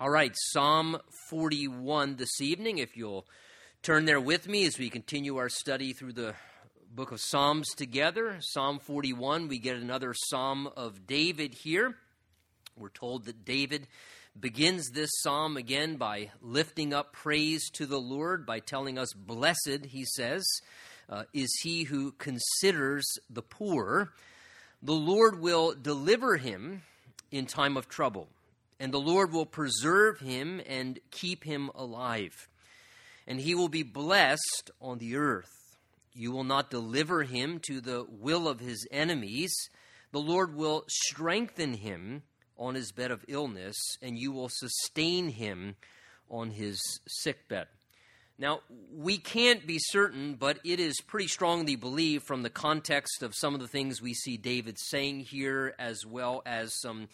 All right, Psalm 41 this evening. If you'll turn there with me as we continue our study through the book of Psalms together. Psalm 41, we get another Psalm of David here. We're told that David begins this psalm again by lifting up praise to the Lord, by telling us, Blessed, he says, uh, is he who considers the poor. The Lord will deliver him in time of trouble and the Lord will preserve him and keep him alive. And he will be blessed on the earth. You will not deliver him to the will of his enemies. The Lord will strengthen him on his bed of illness, and you will sustain him on his sickbed. Now, we can't be certain, but it is pretty strongly believed from the context of some of the things we see David saying here, as well as some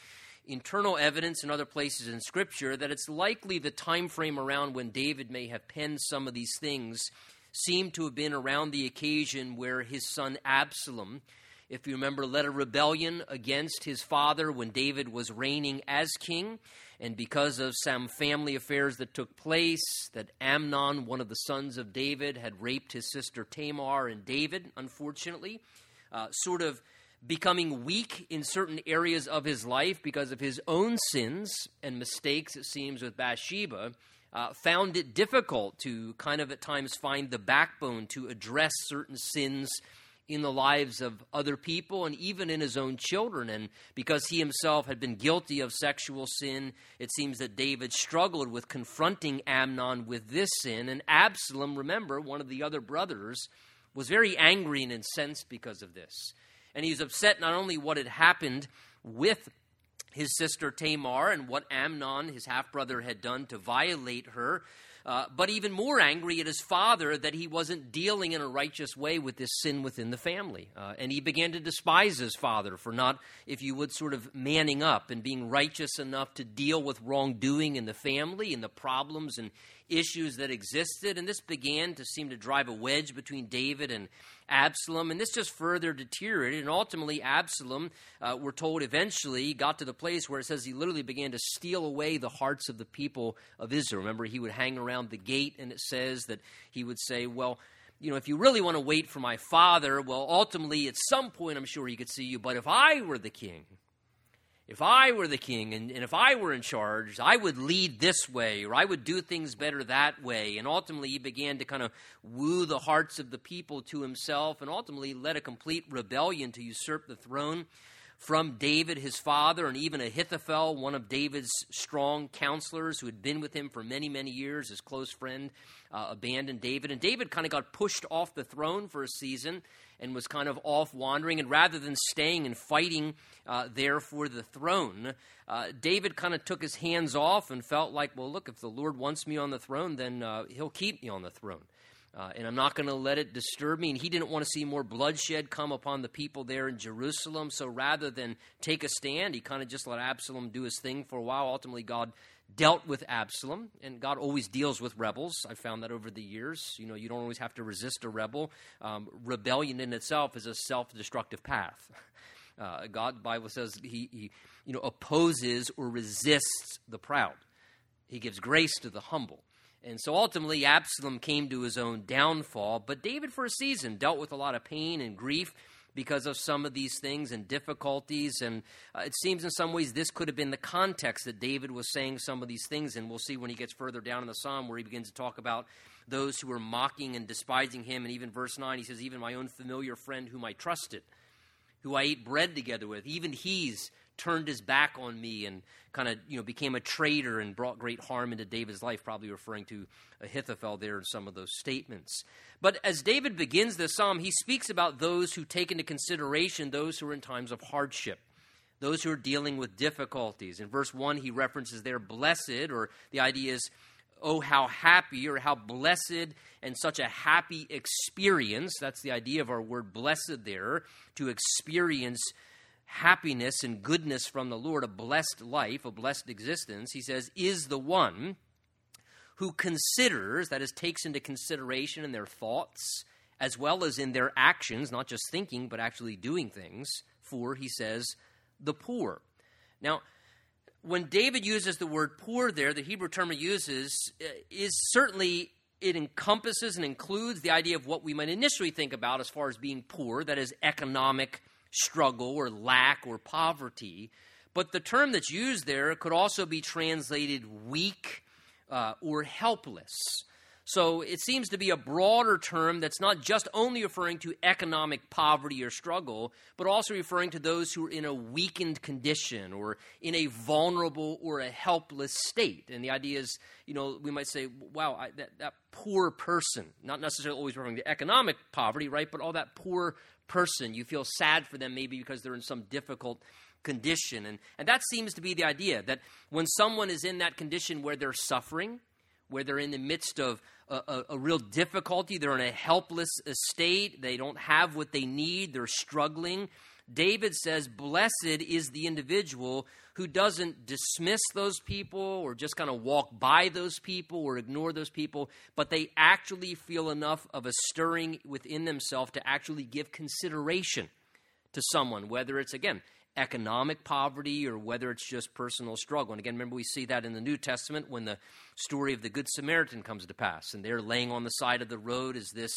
internal evidence in other places in Scripture that it's likely the time frame around when David may have penned some of these things seemed to have been around the occasion where his son Absalom, if you remember, led a rebellion against his father when David was reigning as king. And because of some family affairs that took place, that Amnon, one of the sons of David, had raped his sister Tamar, and David, unfortunately, uh, sort of becoming weak in certain areas of his life because of his own sins and mistakes, it seems, with Bathsheba, uh, found it difficult to kind of at times find the backbone to address certain sins in the lives of other people and even in his own children. And because he himself had been guilty of sexual sin, it seems that David struggled with confronting Amnon with this sin. And Absalom, remember, one of the other brothers, was very angry and incensed because of this and he's upset not only what had happened with his sister Tamar and what Amnon, his half brother, had done to violate her, uh, but even more angry at his father that he wasn't dealing in a righteous way with this sin within the family. Uh, and he began to despise his father for not, if you would, sort of manning up and being righteous enough to deal with wrongdoing in the family and the problems and issues that existed. And this began to seem to drive a wedge between David and Absalom. And this just further deteriorated. And ultimately, Absalom, uh, we're told eventually, got to the place where it says he literally began to steal away the hearts of the people of Israel. Remember, he would hang around the gate, and it says that he would say, Well, you know, if you really want to wait for my father, well, ultimately, at some point, I'm sure he could see you. But if I were the king, if I were the king and, and, if I were in charge, I would lead this way or I would do things better that way. And ultimately, he began to kind of woo the hearts of the people to himself and ultimately led a complete rebellion to usurp the throne from David, his father, and even Ahithophel, one of David's strong counselors who had been with him for many, many years, his close friend, uh, abandoned David. And David kind of got pushed off the throne for a season and was kind of off wandering. And rather than staying and fighting uh, there for the throne, uh, David kind of took his hands off and felt like, well, look, if the Lord wants me on the throne, then uh, he'll keep me on the throne. Uh, and I'm not going to let it disturb me. And he didn't want to see more bloodshed come upon the people there in Jerusalem. So rather than take a stand, he kind of just let Absalom do his thing for a while. Ultimately, God dealt with Absalom, and God always deals with rebels. I found that over the years. You know, you don't always have to resist a rebel. Um, rebellion in itself is a self-destructive path. Uh, God, Bible says, he, he, you know, opposes or resists the proud. He gives grace to the humble. And so ultimately, Absalom came to his own downfall. But David, for a season, dealt with a lot of pain and grief because of some of these things and difficulties. And uh, it seems in some ways this could have been the context that David was saying some of these things. And we'll see when he gets further down in the psalm where he begins to talk about those who were mocking and despising him. And even verse 9, he says, Even my own familiar friend whom I trusted, who I ate bread together with, even he's turned his back on me and kind of you know became a traitor and brought great harm into David's life, probably referring to Ahithophel there in some of those statements. But as David begins this psalm, he speaks about those who take into consideration those who are in times of hardship, those who are dealing with difficulties. In verse 1, he references there blessed, or the idea is, oh, how happy or how blessed and such a happy experience. That's the idea of our word blessed there, to experience happiness and goodness from the Lord, a blessed life, a blessed existence, he says, is the one who considers, that is, takes into consideration in their thoughts as well as in their actions, not just thinking, but actually doing things, for, he says, the poor. Now, when David uses the word poor there, the Hebrew term he uses uh, is certainly it encompasses and includes the idea of what we might initially think about as far as being poor, that is economic struggle or lack or poverty. But the term that's used there could also be translated weak uh, or helpless. So it seems to be a broader term that's not just only referring to economic poverty or struggle, but also referring to those who are in a weakened condition or in a vulnerable or a helpless state. And the idea is, you know, we might say, wow, I, that, that poor person, not necessarily always referring to economic poverty, right, but all that poor person. You feel sad for them maybe because they're in some difficult condition. And, and that seems to be the idea that when someone is in that condition where they're suffering, where they're in the midst of a, a, a, real difficulty. They're in a helpless state. They don't have what they need. They're struggling. David says, Blessed is the individual who doesn't dismiss those people or just kind of walk by those people or ignore those people, but they actually feel enough of a stirring within themselves to actually give consideration to someone, whether it's, again, economic poverty or whether it's just personal struggle. And again, remember, we see that in the New Testament when the story of the Good Samaritan comes to pass. And they're laying on the side of the road as this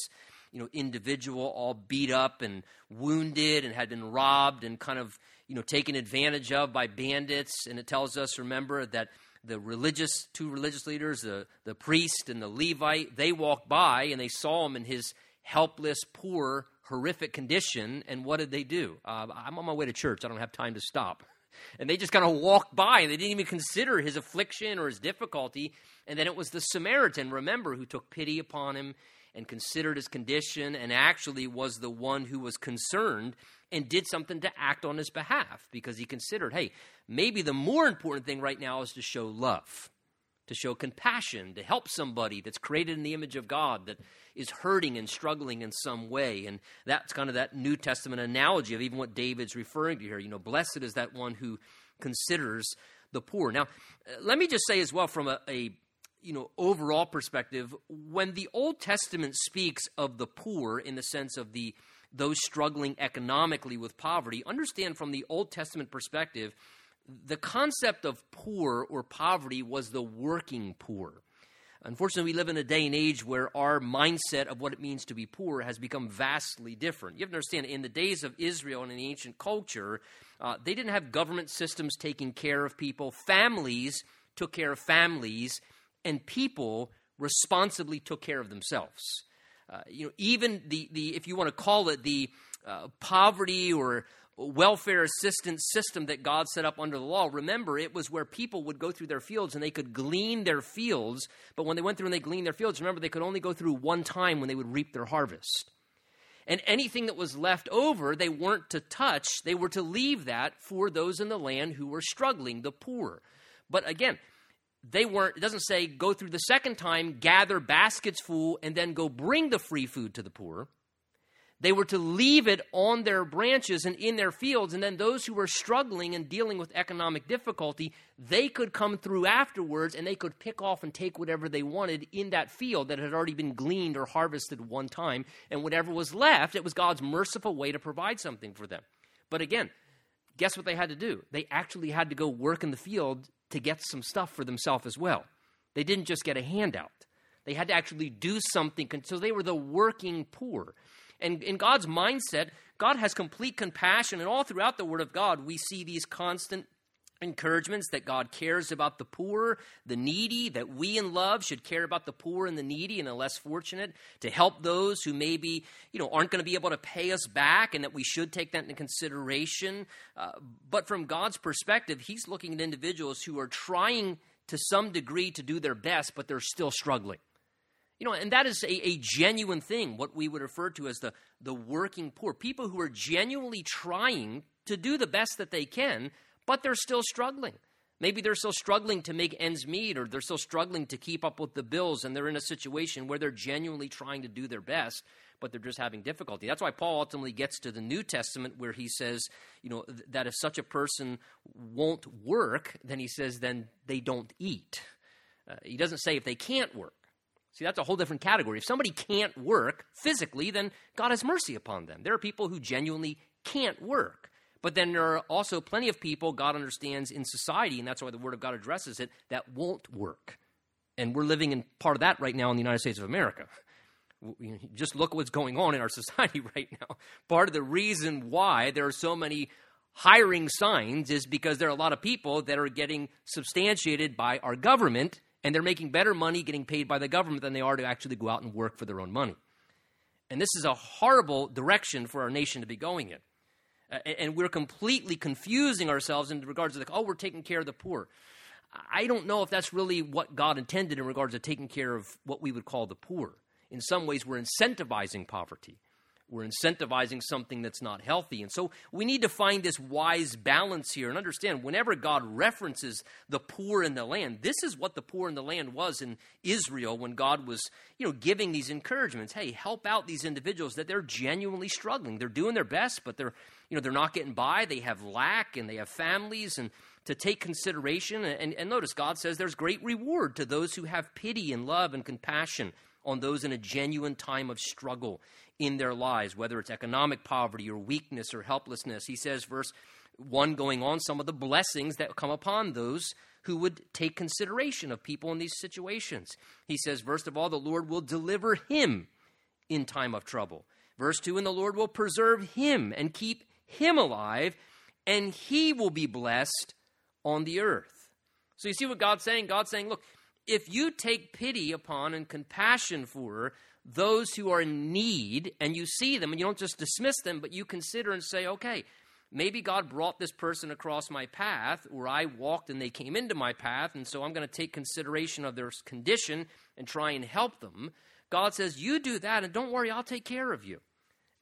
you know, individual all beat up and wounded and had been robbed and kind of, you know, taken advantage of by bandits. And it tells us, remember, that the religious, two religious leaders, the, the priest and the Levite, they walked by and they saw him in his helpless, poor horrific condition. And what did they do? Uh, I'm on my way to church. I don't have time to stop. And they just kind of walked by and they didn't even consider his affliction or his difficulty. And then it was the Samaritan, remember, who took pity upon him and considered his condition and actually was the one who was concerned and did something to act on his behalf because he considered, hey, maybe the more important thing right now is to show love to show compassion, to help somebody that's created in the image of God that is hurting and struggling in some way. And that's kind of that New Testament analogy of even what David's referring to here. You know, blessed is that one who considers the poor. Now, uh, let me just say as well from a, a you know overall perspective when the old testament speaks of the poor in the sense of the those struggling economically with poverty understand from the old testament perspective the concept of poor or poverty was the working poor. Unfortunately, we live in a day and age where our mindset of what it means to be poor has become vastly different. You have to understand, in the days of Israel and in the ancient culture, uh, they didn't have government systems taking care of people. Families took care of families, and people responsibly took care of themselves. Uh, you know, even the, the if you want to call it the uh, poverty or welfare assistance system that God set up under the law, remember, it was where people would go through their fields and they could glean their fields. But when they went through and they gleaned their fields, remember, they could only go through one time when they would reap their harvest. And anything that was left over, they weren't to touch. They were to leave that for those in the land who were struggling, the poor. But again, they weren't, it doesn't say go through the second time, gather baskets full, and then go bring the free food to the poor. They were to leave it on their branches and in their fields, and then those who were struggling and dealing with economic difficulty, they could come through afterwards and they could pick off and take whatever they wanted in that field that had already been gleaned or harvested one time. And whatever was left, it was God's merciful way to provide something for them. But again, guess what they had to do? They actually had to go work in the field to get some stuff for themselves as well. They didn't just get a handout. They had to actually do something. So they were the working poor. And in God's mindset, God has complete compassion. And all throughout the Word of God, we see these constant encouragements that God cares about the poor, the needy, that we in love should care about the poor and the needy and the less fortunate, to help those who maybe, you know, aren't going to be able to pay us back and that we should take that into consideration. Uh, but from God's perspective, he's looking at individuals who are trying to some degree to do their best, but they're still struggling. You know, and that is a, a, genuine thing, what we would refer to as the, the working poor. People who are genuinely trying to do the best that they can, but they're still struggling. Maybe they're still struggling to make ends meet, or they're still struggling to keep up with the bills, and they're in a situation where they're genuinely trying to do their best, but they're just having difficulty. That's why Paul ultimately gets to the New Testament, where he says, you know, that if such a person won't work, then he says, then they don't eat. Uh, he doesn't say if they can't work. See, that's a whole different category. If somebody can't work physically, then God has mercy upon them. There are people who genuinely can't work, But then there are also plenty of people God understands in society, and that's why the Word of God addresses it, that won't work. And we're living in part of that right now in the United States of America. Just look what's going on in our society right now. Part of the reason why there are so many hiring signs is because there are a lot of people that are getting substantiated by our government, and they're making better money getting paid by the government than they are to actually go out and work for their own money. And this is a horrible direction for our nation to be going in. Uh, and we're completely confusing ourselves in regards to, like, oh, we're taking care of the poor. I don't know if that's really what God intended in regards to taking care of what we would call the poor. In some ways, we're incentivizing poverty. We're incentivizing something that's not healthy. And so we need to find this wise balance here and understand whenever God references the poor in the land, this is what the poor in the land was in Israel when God was, you know, giving these encouragements. Hey, help out these individuals that they're genuinely struggling. They're doing their best, but they're, you know, they're not getting by. They have lack and they have families and to take consideration. And, and notice God says there's great reward to those who have pity and love and compassion on those in a genuine time of struggle in their lives, whether it's economic poverty or weakness or helplessness. He says, verse 1 going on, some of the blessings that come upon those who would take consideration of people in these situations. He says, first of all, the Lord will deliver him in time of trouble. Verse 2 And the Lord will preserve him and keep him alive, and he will be blessed on the earth. So you see what God's saying? God's saying, look, if you take pity upon and compassion for those who are in need and you see them and you don't just dismiss them, but you consider and say, okay, maybe God brought this person across my path, or I walked and they came into my path, and so I'm going to take consideration of their condition and try and help them. God says, You do that, and don't worry, I'll take care of you.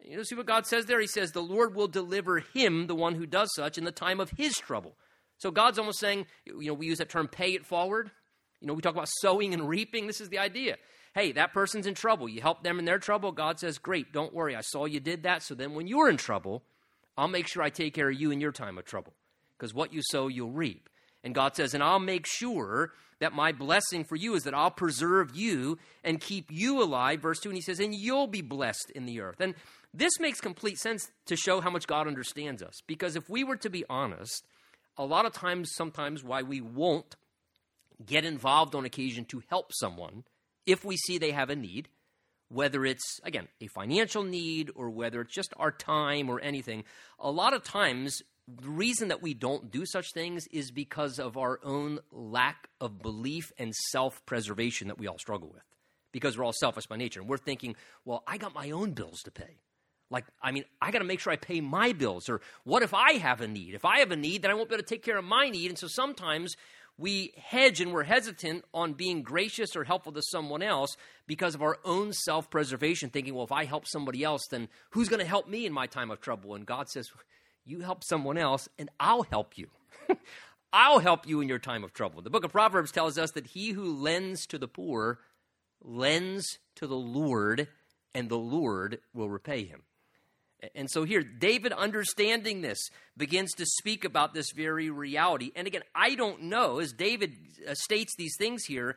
You know, see what God says there? He says, The Lord will deliver him, the one who does such, in the time of his trouble. So God's almost saying, you know, we use that term pay it forward. You know, we talk about sowing and reaping. This is the idea hey, that person's in trouble. You help them in their trouble. God says, great, don't worry. I saw you did that. So then when you're in trouble, I'll make sure I take care of you in your time of trouble. Because what you sow, you'll reap. And God says, and I'll make sure that my blessing for you is that I'll preserve you and keep you alive. Verse 2, and he says, and you'll be blessed in the earth. And this makes complete sense to show how much God understands us. Because if we were to be honest, a lot of times, sometimes, why we won't get involved on occasion to help someone if we see they have a need, whether it's, again, a financial need or whether it's just our time or anything, a lot of times the reason that we don't do such things is because of our own lack of belief and self preservation that we all struggle with. Because we're all selfish by nature. And we're thinking, well, I got my own bills to pay. Like, I mean, I got to make sure I pay my bills. Or what if I have a need? If I have a need, then I won't be able to take care of my need. And so sometimes we hedge and we're hesitant on being gracious or helpful to someone else because of our own self preservation, thinking, well, if I help somebody else, then who's going to help me in my time of trouble? And God says, you help someone else, and I'll help you. I'll help you in your time of trouble. The book of Proverbs tells us that he who lends to the poor lends to the Lord, and the Lord will repay him. And so here, David, understanding this, begins to speak about this very reality. And again, I don't know, as David uh, states these things here,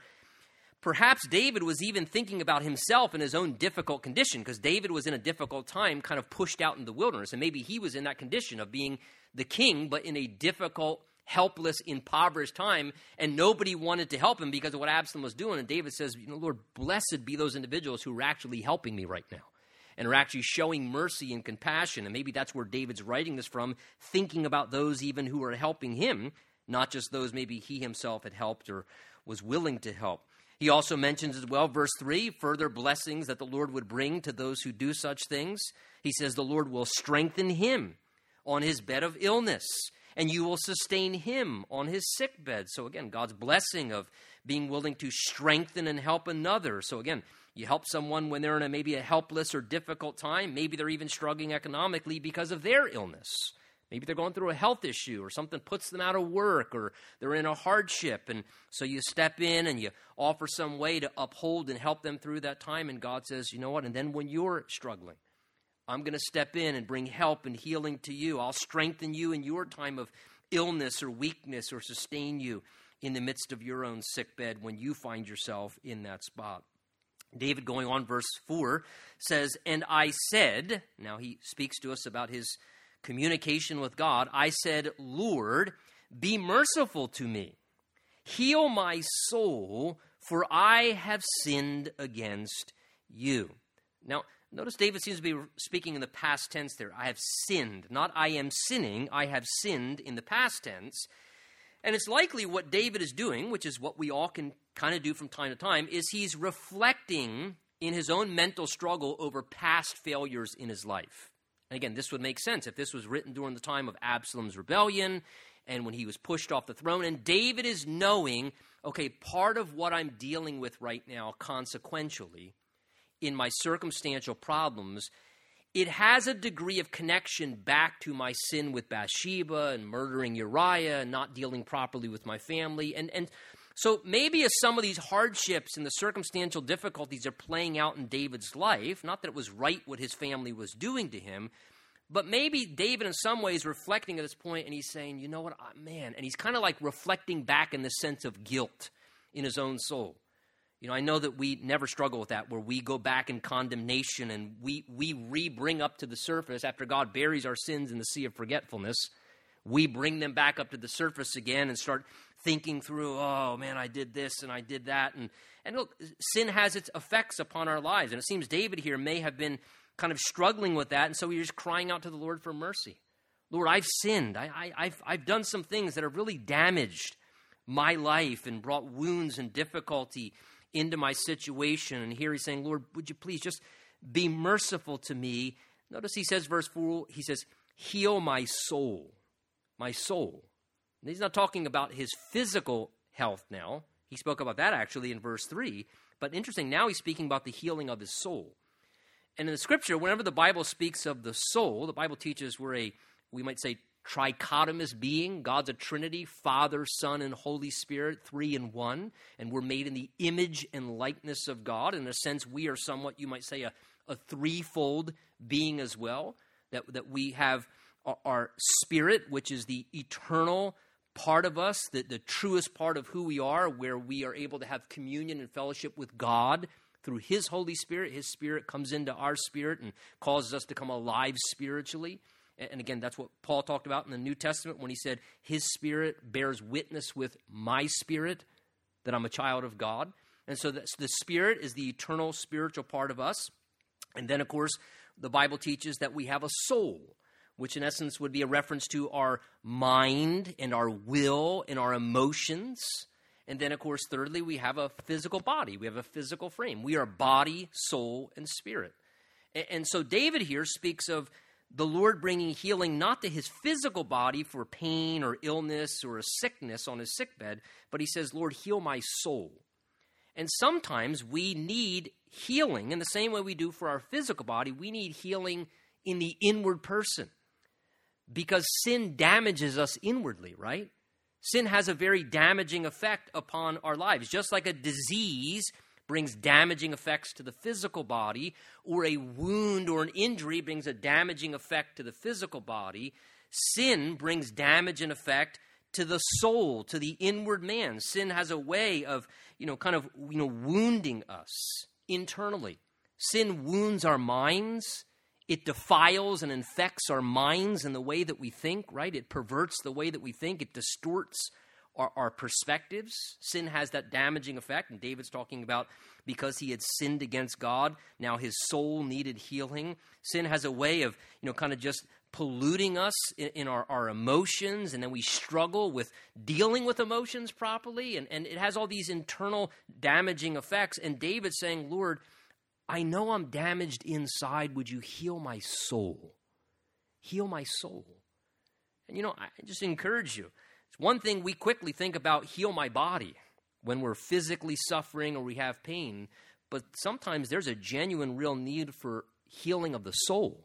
perhaps David was even thinking about himself in his own difficult condition, because David was in a difficult time, kind of pushed out in the wilderness. And maybe he was in that condition of being the king, but in a difficult, helpless, impoverished time, and nobody wanted to help him because of what Absalom was doing. And David says, You know, Lord, blessed be those individuals who are actually helping me right now and are actually showing mercy and compassion. And maybe that's where David's writing this from, thinking about those even who are helping him, not just those maybe he himself had helped or was willing to help. He also mentions as well, verse 3, further blessings that the Lord would bring to those who do such things. He says, The Lord will strengthen him on his bed of illness, and you will sustain him on his sick bed. So, again, God's blessing of being willing to strengthen and help another. So, again, you help someone when they're in a maybe a helpless or difficult time. Maybe they're even struggling economically because of their illness. Maybe they're going through a health issue or something puts them out of work or they're in a hardship. And so you step in and you offer some way to uphold and help them through that time. And God says, you know what? And then when you're struggling, I'm going to step in and bring help and healing to you. I'll strengthen you in your time of illness or weakness or sustain you in the midst of your own sick bed when you find yourself in that spot. David, going on, verse 4, says, And I said, now he speaks to us about his communication with God, I said, Lord, be merciful to me. Heal my soul, for I have sinned against you. Now, notice David seems to be speaking in the past tense there. I have sinned. Not I am sinning, I have sinned in the past tense. And it's likely what David is doing, which is what we all can kind of do from time to time, is he's reflecting in his own mental struggle over past failures in his life. And again, this would make sense if this was written during the time of Absalom's rebellion and when he was pushed off the throne. And David is knowing, okay, part of what I'm dealing with right now, consequentially, in my circumstantial problems, it has a degree of connection back to my sin with Bathsheba and murdering Uriah and not dealing properly with my family. And, and so maybe as some of these hardships and the circumstantial difficulties are playing out in David's life, not that it was right what his family was doing to him, but maybe David, in some ways, reflecting at this point, and he's saying, you know what, man, and he's kind of like reflecting back in the sense of guilt in his own soul. You know, I know that we never struggle with that, where we go back in condemnation and we, we re bring up to the surface after God buries our sins in the sea of forgetfulness. We bring them back up to the surface again and start thinking through, oh man, I did this and I did that. And, and look, sin has its effects upon our lives. And it seems David here may have been kind of struggling with that. And so he's crying out to the Lord for mercy. Lord, I've sinned. I, I, have I've done some things that have really damaged my life and brought wounds and difficulty into my situation. And here he's saying, Lord, would you please just be merciful to me? Notice he says, verse 4, he says, heal my soul. My soul. And he's not talking about his physical health now. He spoke about that actually in verse 3. But interesting, now he's speaking about the healing of his soul. And in the scripture, whenever the Bible speaks of the soul, the Bible teaches we're a, we might say, trichotomous being. God's a Trinity, Father, Son, and Holy Spirit, three in one. And we're made in the image and likeness of God. In a sense, we are somewhat, you might say, a, a threefold being as well. That, that we have our, our spirit, which is the eternal part of us, the, the truest part of who we are, where we are able to have communion and fellowship with God through His Holy Spirit. His Spirit comes into our spirit and causes us to come alive spiritually. And again, that's what Paul talked about in the New Testament when he said, His Spirit bears witness with my spirit that I'm a child of God. And so the, Spirit is the eternal spiritual part of us. And then, of course, the Bible teaches that we have a soul, which in essence would be a reference to our mind and our will and our emotions. And then, of course, thirdly, we have a physical body. We have a physical frame. We are body, soul, and spirit. And so David here speaks of the Lord bringing healing not to his physical body for pain or illness or a sickness on his sickbed, but he says, Lord, heal my soul. And sometimes we need healing in the same way we do for our physical body. We need healing in the inward person because sin damages us inwardly, right? Sin has a very damaging effect upon our lives, just like a disease brings damaging effects to the physical body, or a wound or an injury brings a damaging effect to the physical body, sin brings damage and effect to the soul, to the inward man. Sin has a way of, you know, kind of, you know, wounding us internally. Sin wounds our minds. It defiles and infects our minds and the way that we think, right? It perverts the way that we think. It distorts our, our perspectives. Sin has that damaging effect, and David's talking about because he had sinned against God, now his soul needed healing. Sin has a way of, you know, kind of just polluting us in, in, our, our emotions, and then we struggle with dealing with emotions properly, and, and it has all these internal damaging effects. And David's saying, Lord, I know I'm damaged inside. Would you heal my soul? Heal my soul. And you know, I just encourage you. It's one thing we quickly think about heal my body when we're physically suffering or we have pain, but sometimes there's a genuine, real need for healing of the soul.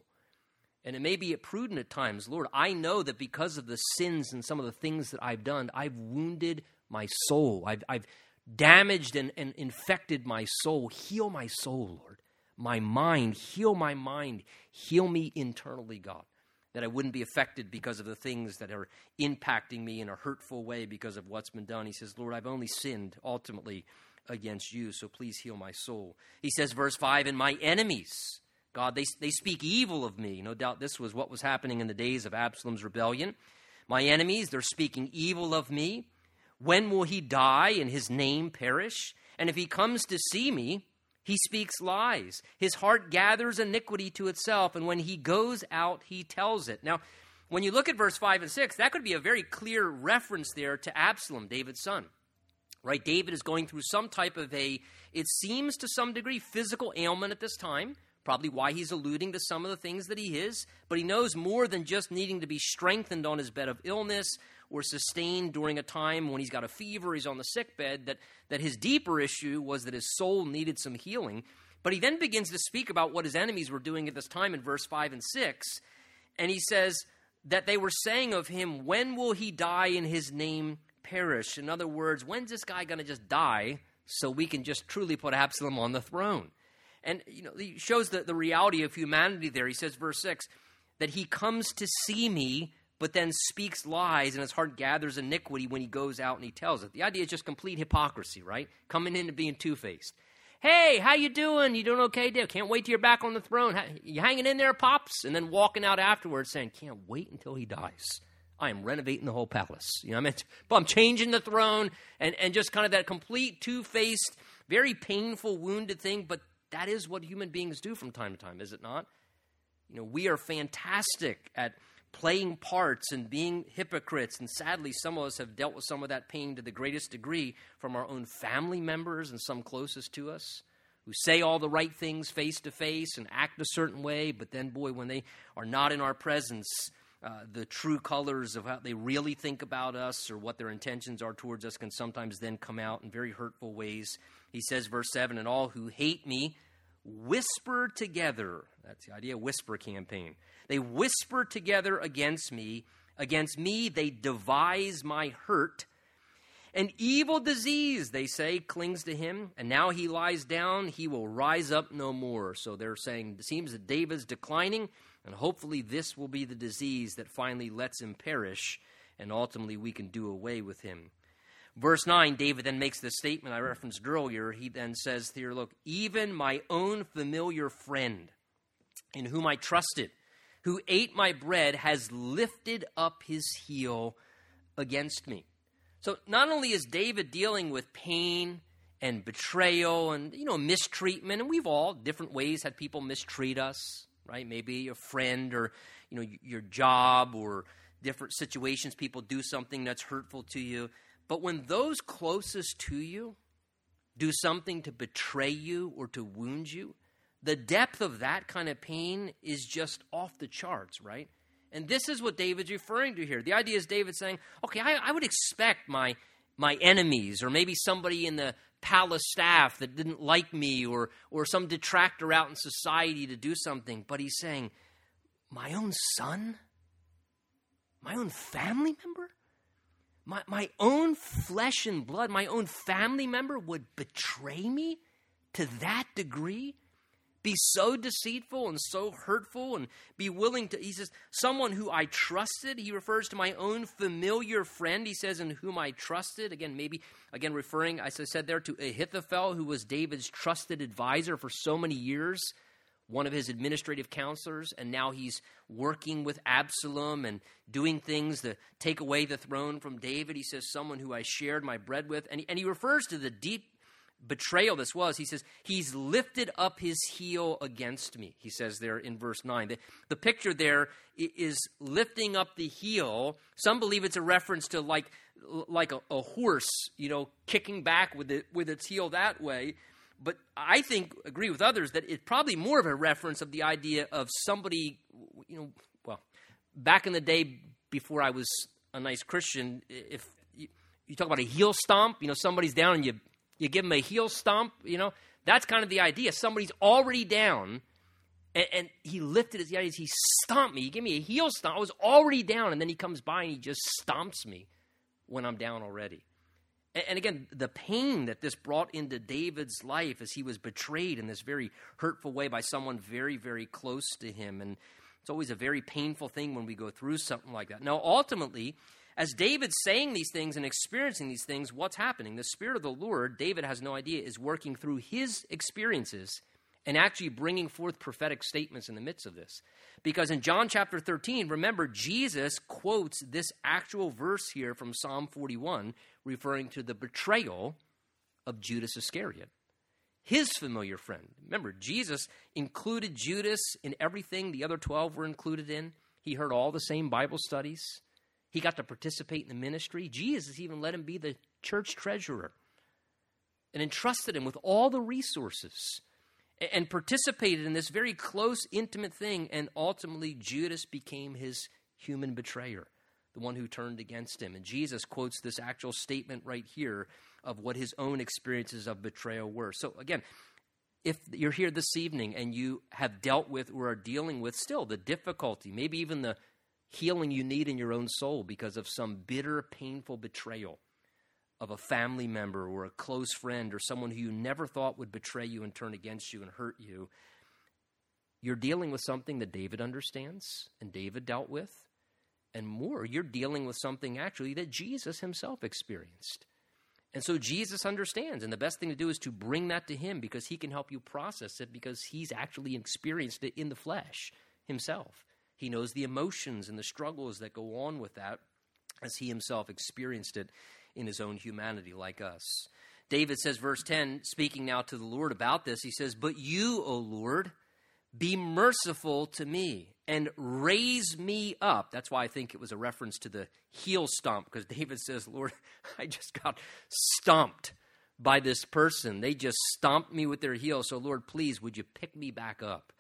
And it may be prudent at times, Lord, I know that because of the sins and some of the things that I've done, I've wounded my soul. I've, I've damaged and, and infected my soul. Heal my soul, Lord. My mind, heal my mind. Heal me internally, God that I wouldn't be affected because of the things that are impacting me in a hurtful way because of what's been done. He says, Lord, I've only sinned ultimately against you, so please heal my soul. He says, verse 5, and my enemies God, they, they speak evil of me. No doubt this was what was happening in the days of Absalom's rebellion. My enemies, they're speaking evil of me. When will he die and his name perish? And if he comes to see me, he speaks lies. His heart gathers iniquity to itself, and when he goes out, he tells it. Now, when you look at verse 5 and 6, that could be a very clear reference there to Absalom, David's son. Right? David is going through some type of a, it seems to some degree, physical ailment at this time probably why he's alluding to some of the things that he is, but he knows more than just needing to be strengthened on his bed of illness or sustained during a time when he's got a fever, he's on the sick bed, that, that his deeper issue was that his soul needed some healing. But he then begins to speak about what his enemies were doing at this time in verse 5 and 6, and he says that they were saying of him, When will he die in his name perish? In other words, when's this guy going to just die so we can just truly put Absalom on the throne? And you know, he shows the, the reality of humanity there. He says, verse 6, that he comes to see me, but then speaks lies, and his heart gathers iniquity when he goes out and he tells it. The idea is just complete hypocrisy, right? Coming in and being two-faced. Hey, how you doing? You doing okay, Dave? Can't wait till you're back on the throne. You hanging in there, pops? And then walking out afterwards saying, "Can't wait until he dies." I am renovating the whole palace. You know, what I mean, but I'm changing the throne, and and just kind of that complete two-faced, very painful, wounded thing. But that is what human beings do from time to time, is it not? You know, we are fantastic at playing parts and being hypocrites. And sadly, some of us have dealt with some of that pain to the greatest degree from our own family members and some closest to us who say all the right things face to face and act a certain way, but then, boy, when they are not in our presence, uh, the true colors of how they really think about us or what their intentions are towards us can sometimes then come out in very hurtful ways. He says, verse 7 And all who hate me whisper together. That's the idea, whisper campaign. They whisper together against me. Against me, they devise my hurt. An evil disease, they say, clings to him, and now he lies down, he will rise up no more. So they're saying it seems that David's declining, and hopefully this will be the disease that finally lets him perish, and ultimately we can do away with him. Verse 9, David then makes the statement I referenced earlier. He then says here, Look, even my own familiar friend, in whom I trusted, who ate my bread, has lifted up his heel against me. So not only is David dealing with pain and betrayal and you know mistreatment, and we've all different ways had people mistreat us, right? Maybe a friend or you know your job or different situations people do something that's hurtful to you. But when those closest to you do something to betray you or to wound you, the depth of that kind of pain is just off the charts, right? And this is what David's referring to here. The idea is David saying, okay, I, I would expect my, my enemies or maybe somebody in the palace staff that didn't like me or, or some detractor out in society to do something. But he's saying, my own son? My own family member? My, my own flesh and blood, my own family member would betray me to that degree? Be so deceitful and so hurtful and be willing to, he says, someone who I trusted. He refers to my own familiar friend, he says, in whom I trusted. Again, maybe, again, referring, as I said there, to Ahithophel, who was David's trusted advisor for so many years one of his administrative counselors, and now he's working with Absalom and doing things to take away the throne from David. He says, Someone who I shared my bread with. And he, and he refers to the deep betrayal this was. He says, He's lifted up his heel against me, he says there in verse 9. The, the picture there is lifting up the heel. Some believe it's a reference to like like a, a horse, you know, kicking back with it with its heel that way but I think, agree with others, that it's probably more of a reference of the idea of somebody, you know, well, back in the day before I was a nice Christian, if you, you talk about a heel stomp, you know, somebody's down and you, you give them a heel stomp, you know, that's kind of the idea. Somebody's already down. And, and he lifted his idea. He stomped me. He gave me a heel stomp. I was already down, and then he comes by and he just stomps me when I'm down already. And again, the pain that this brought into David's life as he was betrayed in this very hurtful way by someone very, very close to him. And it's always a very painful thing when we go through something like that. Now, ultimately, as David's saying these things and experiencing these things, what's happening? The Spirit of the Lord, David has no idea, is working through his experiences and actually bringing forth prophetic statements in the midst of this. Because in John chapter 13, remember, Jesus quotes this actual verse here from Psalm 41, referring to the betrayal of Judas Iscariot, his familiar friend. Remember, Jesus included Judas in everything the other 12 were included in. He heard all the same Bible studies. He got to participate in the ministry. Jesus even let him be the church treasurer and entrusted him with all the resources and participated in this very close, intimate thing. And ultimately, Judas became his human betrayer, the one who turned against him. And Jesus quotes this actual statement right here of what his own experiences of betrayal were. So, again, if you're here this evening and you have dealt with or are dealing with still the difficulty, maybe even the healing you need in your own soul because of some bitter, painful betrayal of a family member or a close friend or someone who you never thought would betray you and turn against you and hurt you, you're dealing with something that David understands and David dealt with. And more, you're dealing with something actually that Jesus himself experienced. And so Jesus understands, and the best thing to do is to bring that to him because he can help you process it because he's actually experienced it in the flesh himself. He knows the emotions and the struggles that go on with that as he himself experienced it in his own humanity, like us. David says, verse 10, speaking now to the Lord about this, he says, But you, O Lord, be merciful to me and raise me up. That's why I think it was a reference to the heel stomp, because David says, Lord, I just got stomped by this person. They just stomped me with their heel. So, Lord, please, would you pick me back up?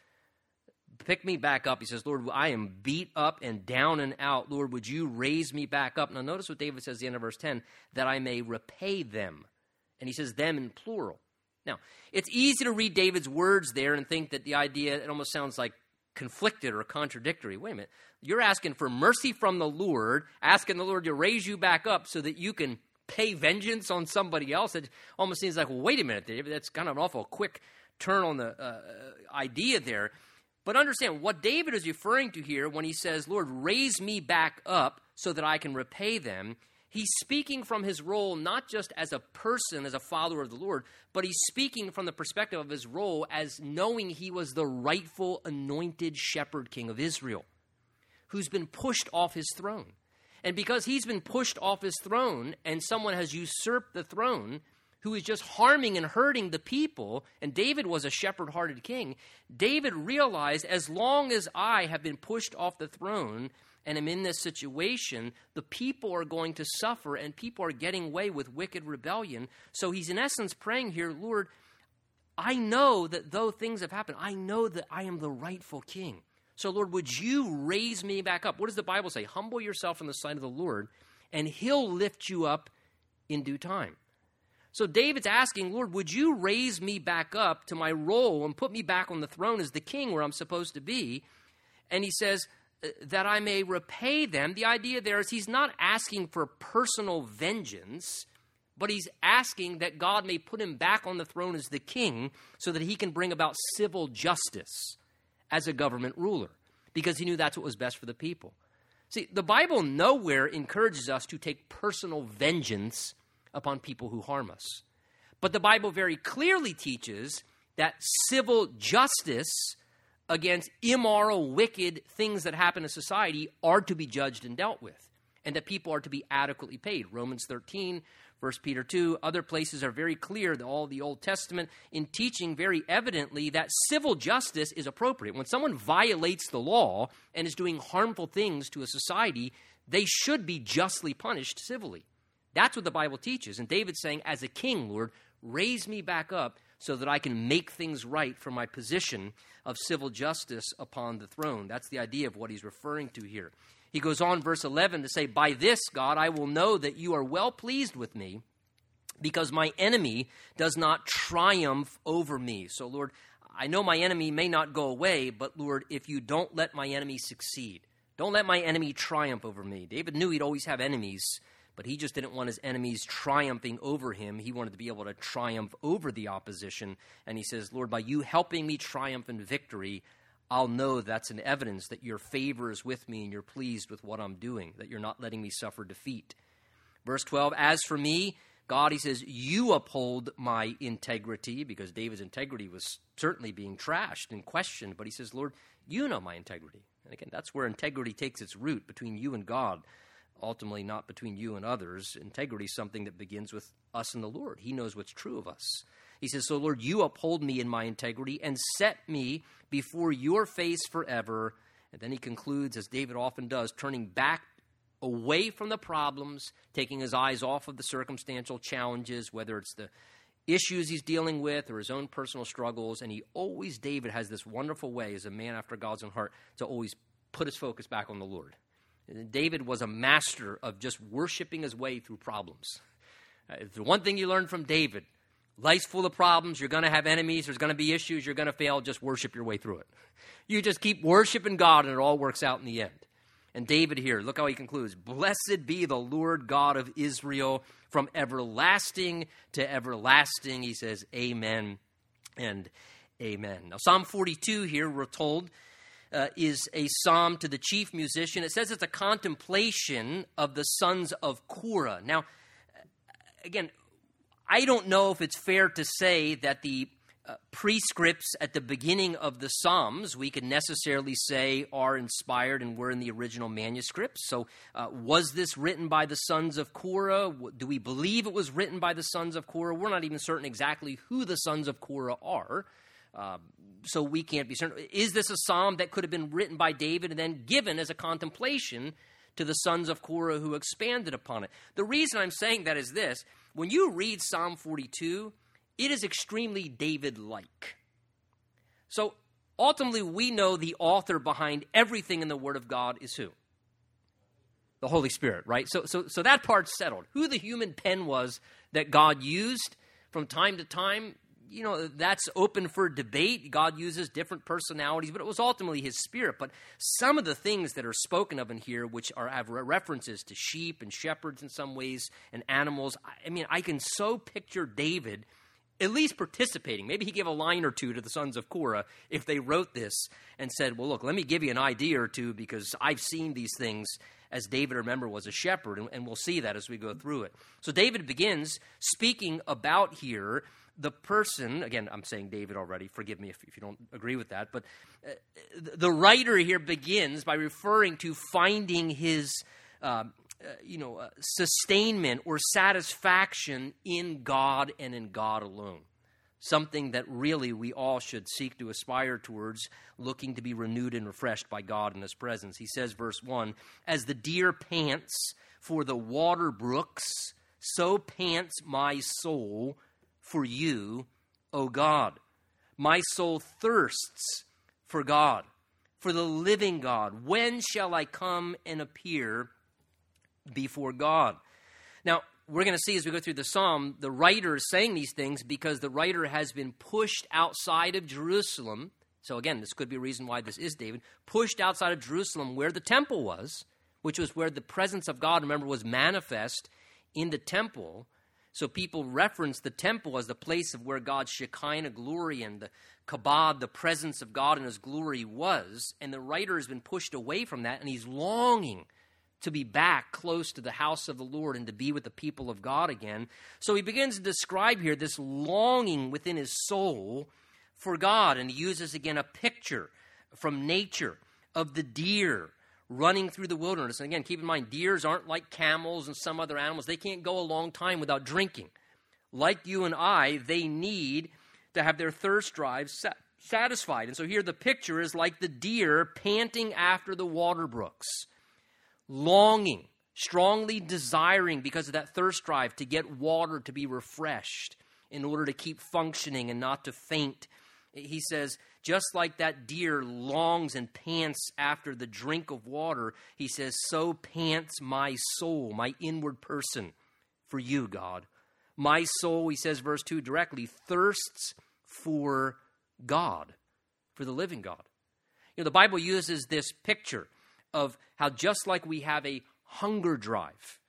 Pick me back up. He says, Lord, I am beat up and down and out. Lord, would you raise me back up? Now, notice what David says at the end of verse 10 that I may repay them. And he says them in plural. Now, it's easy to read David's words there and think that the idea, it almost sounds like conflicted or contradictory. Wait a minute. You're asking for mercy from the Lord, asking the Lord to raise you back up so that you can pay vengeance on somebody else. It almost seems like, well, wait a minute, David. That's kind of an awful quick turn on the uh, idea there. But understand what David is referring to here when he says, Lord, raise me back up so that I can repay them. He's speaking from his role not just as a person, as a follower of the Lord, but he's speaking from the perspective of his role as knowing he was the rightful anointed shepherd king of Israel, who's been pushed off his throne. And because he's been pushed off his throne and someone has usurped the throne, who is just harming and hurting the people, and David was a shepherd hearted king, David realized as long as I have been pushed off the throne and am in this situation, the people are going to suffer and people are getting away with wicked rebellion. So he's in essence praying here, Lord, I know that though things have happened, I know that I am the rightful king. So, Lord, would you raise me back up? What does the Bible say? Humble yourself in the sight of the Lord, and he'll lift you up in due time. So David's asking, Lord, would you raise me back up to my role and put me back on the throne as the king where I'm supposed to be? And he says, uh, that I may repay them. The idea there is he's not asking for personal vengeance, but he's asking that God may put him back on the throne as the king so that he can bring about civil justice as a government ruler, because he knew that's what was best for the people. See, the Bible nowhere encourages us to take personal vengeance upon people who harm us. But the Bible very clearly teaches that civil justice against immoral, wicked things that happen in society are to be judged and dealt with, and that people are to be adequately paid. Romans 13, 1 Peter 2, other places are very clear, all the Old Testament, in teaching very evidently that civil justice is appropriate. When someone violates the law and is doing harmful things to a society, they should be justly punished civilly. That's what the Bible teaches. And David's saying, as a king, Lord, raise me back up so that I can make things right for my position of civil justice upon the throne. That's the idea of what he's referring to here. He goes on, verse 11, to say, By this, God, I will know that you are well pleased with me because my enemy does not triumph over me. So, Lord, I know my enemy may not go away, but Lord, if you don't let my enemy succeed, don't let my enemy triumph over me. David knew he'd always have enemies but he just didn't want his enemies triumphing over him. He wanted to be able to triumph over the opposition. And he says, Lord, by you helping me triumph in victory, I'll know that's an evidence that your favor is with me and you're pleased with what I'm doing, that you're not letting me suffer defeat. Verse 12, as for me, God, he says, you uphold my integrity, because David's integrity was certainly being trashed and questioned. But he says, Lord, you know my integrity. And again, that's where integrity takes its root between you and God, ultimately not between you and others. Integrity is something that begins with us and the Lord. He knows what's true of us. He says, So, Lord, you uphold me in my integrity and set me before your face forever. And then he concludes, as David often does, turning back away from the problems, taking his eyes off of the circumstantial challenges, whether it's the issues he's dealing with or his own personal struggles. And he always, David has this wonderful way as a man after God's own heart to always put his focus back on the Lord. David was a master of just worshiping his way through problems. Uh, the one thing you learn from David life's full of problems. You're going to have enemies. There's going to be issues. You're going to fail. Just worship your way through it. You just keep worshiping God, and it all works out in the end. And David here, look how he concludes Blessed be the Lord God of Israel from everlasting to everlasting. He says, Amen and Amen. Now, Psalm 42 here, we're told, uh, is a psalm to the chief musician. It says it's a contemplation of the sons of Korah. Now, again, I don't know if it's fair to say that the uh, prescripts at the beginning of the Psalms, we could necessarily say are inspired and were in the original manuscripts. So, uh, was this written by the sons of Korah? Do we believe it was written by the sons of Korah? We're not even certain exactly who the sons of Korah are. Uh, so, we can't be certain. Is this a psalm that could have been written by David and then given as a contemplation to the sons of Korah who expanded upon it? The reason I'm saying that is this when you read Psalm 42, it is extremely David like. So ultimately, we know the author behind everything in the Word of God is who? The Holy Spirit, right? So, so, so that part's settled. Who the human pen was that God used from time to time, you know, that's open for debate. God uses different personalities, but it was ultimately his spirit. But some of the things that are spoken of in here, which are have references to sheep and shepherds in some ways and animals, I mean, I can so picture David at least participating. Maybe he gave a line or two to the sons of Korah if they wrote this and said, Well, look, let me give you an idea or two because I've seen these things as David, remember, was a shepherd, and, and we'll see that as we go through it. So David begins speaking about here the person, again, I'm saying David already, forgive me if, if you don't agree with that, but uh, the writer here begins by referring to finding his. Uh, uh, you know, uh, sustainment or satisfaction in God and in God alone. Something that really we all should seek to aspire towards, looking to be renewed and refreshed by God in His presence. He says, verse 1 As the deer pants for the water brooks, so pants my soul for you, O God. My soul thirsts for God, for the living God. When shall I come and appear before God. Now, we're going to see as we go through the psalm, the writer is saying these things because the writer has been pushed outside of Jerusalem. So, again, this could be a reason why this is David, pushed outside of Jerusalem where the temple was, which was where the presence of God, remember, was manifest in the temple. So people reference the temple as the place of where God's Shekinah glory and the kabod, the presence of God and his glory was. And the writer has been pushed away from that, and he's longing to be back close to the house of the Lord and to be with the people of God again. So he begins to describe here this longing within his soul for God. And he uses again a picture from nature of the deer running through the wilderness. And again, keep in mind, deers aren't like camels and some other animals, they can't go a long time without drinking. Like you and I, they need to have their thirst drives satisfied. And so here the picture is like the deer panting after the water brooks longing, strongly desiring because of that thirst drive to get water to be refreshed in order to keep functioning and not to faint. He says, just like that deer longs and pants after the drink of water, he says, so pants my soul, my inward person, for you, God. My soul, he says, verse 2 directly, thirsts for God, for the living God. You know, the Bible uses this picture of how just like we have a hunger drive,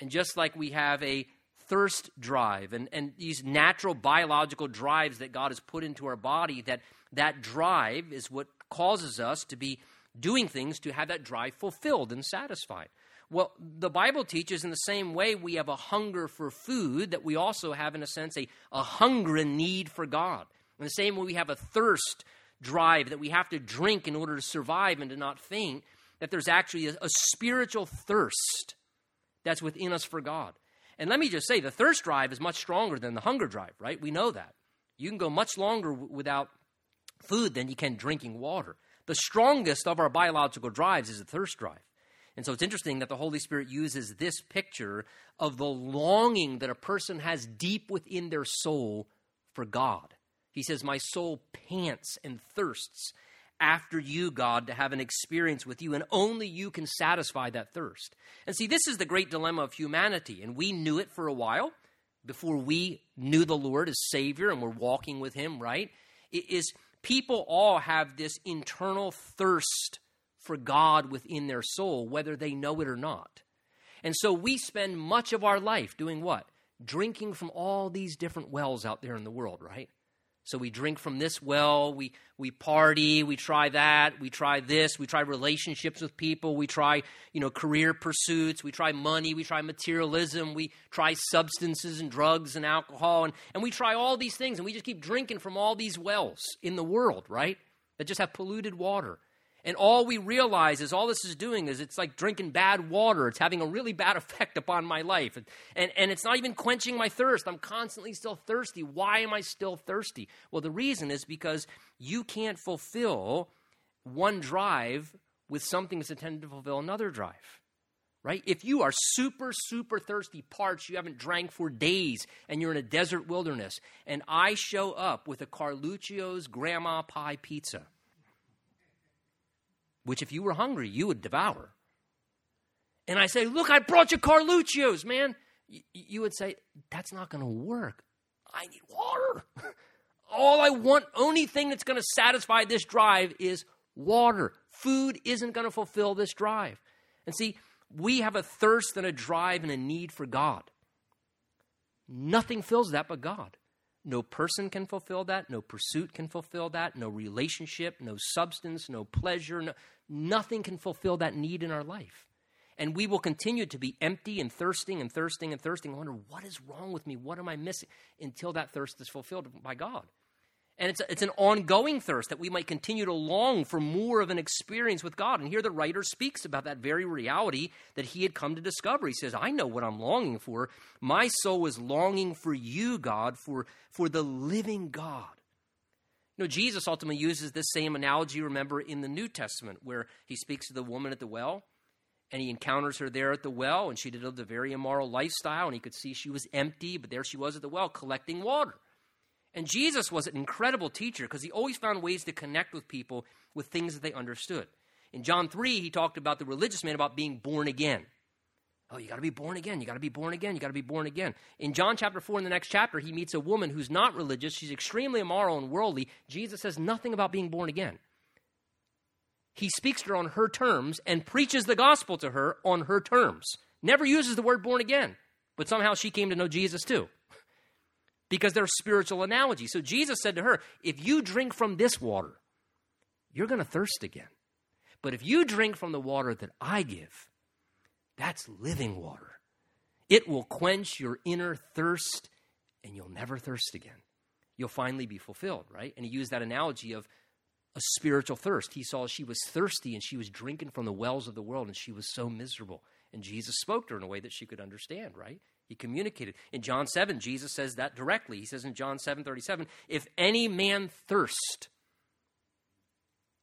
and just like we have a thirst drive, and, and these natural biological drives that God has put into our body, that that drive is what causes us to be doing things to have that drive fulfilled and satisfied. Well, the Bible teaches in the same way we have a hunger for food that we also have, in a sense, a, a hunger and need for God. In the same way we have a thirst drive that we have to drink in order to survive and to not faint, that there's actually a, a spiritual thirst that's within us for God. And let me just say, the thirst drive is much stronger than the hunger drive, right? We know that. You can go much longer w- without food than you can drinking water. The strongest of our biological drives is the thirst drive. And so it's interesting that the Holy Spirit uses this picture of the longing that a person has deep within their soul for God. He says, My soul pants and thirsts after you, God, to have an experience with you, and only you can satisfy that thirst. And see, this is the great dilemma of humanity, and we knew it for a while before we knew the Lord as Savior and we're walking with Him, right? It is people all have this internal thirst for God within their soul, whether they know it or not. And so we spend much of our life doing what? Drinking from all these different wells out there in the world, right? So we drink from this well, we, we party, we try that, we try this, we try relationships with people, we try, you know, career pursuits, we try money, we try materialism, we try substances and drugs and alcohol, and, and we try all these things, and we just keep drinking from all these wells in the world, right? That just have polluted water. And all we realize is all this is doing is it's like drinking bad water. It's having a really bad effect upon my life. And, and, and, it's not even quenching my thirst. I'm constantly still thirsty. Why am I still thirsty? Well, the reason is because you can't fulfill one drive with something that's intended to fulfill another drive. Right? If you are super, super thirsty, parched, you haven't drank for days, and you're in a desert wilderness, and I show up with a Carluccio's grandma pie pizza which if you were hungry, you would devour. And I say, Look, I brought you Carluccio's, man. Y- you would say, That's not going to work. I need water. All I want, only thing that's going to satisfy this drive is water. Food isn't going to fulfill this drive. And see, we have a thirst and a drive and a need for God. Nothing fills that but God. No person can fulfill that. No pursuit can fulfill that. No relationship, no substance, no pleasure. No, nothing can fulfill that need in our life. And we will continue to be empty and thirsting and thirsting and thirsting. I wonder, what is wrong with me? What am I missing? Until that thirst is fulfilled by God. And it's, it's an ongoing thirst that we might continue to long for more of an experience with God. And here the writer speaks about that very reality that he had come to discover. He says, I know what I'm longing for. My soul is longing for you, God, for, for the living God. You know, Jesus ultimately uses this same analogy, remember, in the New Testament, where he speaks to the woman at the well, and he encounters her there at the well, and she did lived a very immoral lifestyle, and he could see she was empty, but there she was at the well collecting water. And Jesus was an incredible teacher because he always found ways to connect with people with things that they understood. In John 3, he talked about the religious man about being born again. Oh, you got to be born again. You got to be born again. You got to be born again. In John chapter 4, in the next chapter, he meets a woman who's not religious. She's extremely immoral and worldly. Jesus says nothing about being born again. He speaks to her on her terms and preaches the gospel to her on her terms. Never uses the word born again, but somehow she came to know Jesus too because they're spiritual analogies. So Jesus said to her, If you drink from this water, you're going to thirst again. But if you drink from the water that I give, that's living water. It will quench your inner thirst and you'll never thirst again. You'll finally be fulfilled, right? And he used that analogy of a spiritual thirst. He saw she was thirsty and she was drinking from the wells of the world and she was so miserable. And Jesus spoke to her in a way that she could understand, right? He communicated. In John 7, Jesus says that directly. He says in John 7 37, If any man thirst,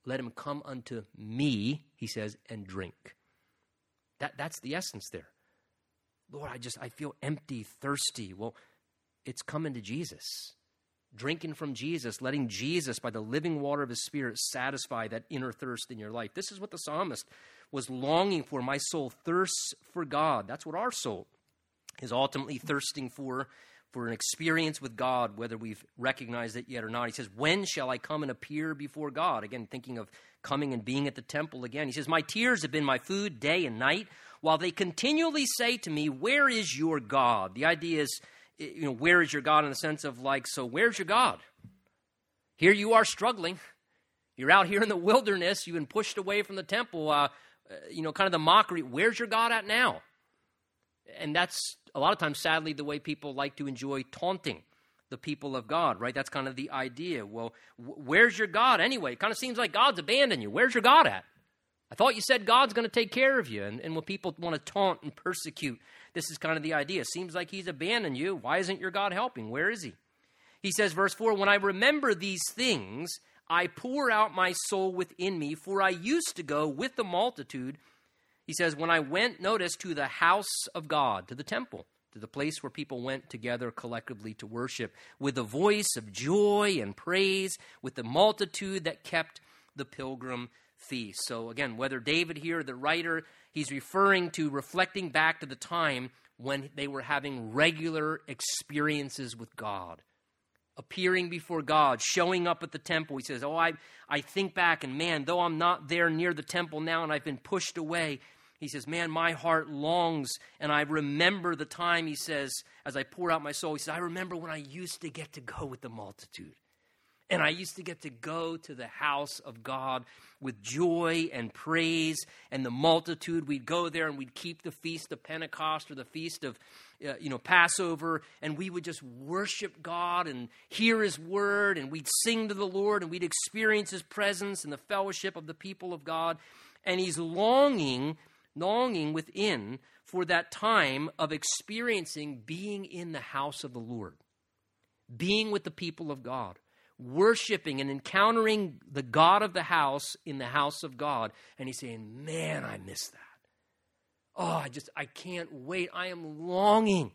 let him come unto me, he says, and drink. That, that's the essence there. Lord, I just, I feel empty, thirsty. Well, it's coming to Jesus. Drinking from Jesus, letting Jesus, by the living water of his spirit, satisfy that inner thirst in your life. This is what the psalmist was longing for. My soul thirsts for God. That's what our soul is ultimately thirsting for for an experience with God, whether we've recognized it yet or not. He says, When shall I come and appear before God? Again, thinking of coming and being at the temple again. He says, My tears have been my food day and night, while they continually say to me, Where is your God? The idea is, you know, where is your God in the sense of like, so where's your God? Here you are struggling. You're out here in the wilderness. You've been pushed away from the temple. Uh, uh, you know, kind of the mockery. Where's your God at now? And that's a lot of times, sadly, the way people like to enjoy taunting the people of God, right? That's kind of the idea. Well, where's your God anyway? It kind of seems like God's abandoned you. Where's your God at? I thought you said God's going to take care of you. And, and when people want to taunt and persecute, this is kind of the idea. Seems like He's abandoned you. Why isn't your God helping? Where is He? He says, verse 4 When I remember these things, I pour out my soul within me, for I used to go with the multitude. He says, When I went, notice, to the house of God, to the temple, to the place where people went together collectively to worship, with a voice of joy and praise, with the multitude that kept the pilgrim feast. So, again, whether David here, the writer, he's referring to reflecting back to the time when they were having regular experiences with God appearing before God, showing up at the temple. He says, Oh, I, I think back, and man, though I'm not there near the temple now and I've been pushed away, he says, Man, my heart longs, and I remember the time, he says, as I pour out my soul, he says, I remember when I used to get to go with the multitude. And I used to get to go to the house of God with joy and praise and the multitude. We'd go there and we'd keep the feast of Pentecost or the feast of, uh, you know, Passover, and we would just worship God and hear His word, and we'd sing to the Lord, and we'd experience His presence and the fellowship of the people of God. And He's longing, longing within for that time of experiencing being in the house of the Lord, being with the people of God worshiping and encountering the God of the house in the house of God. And he's saying, Man, I miss that. Oh, I just, I can't wait. I am longing,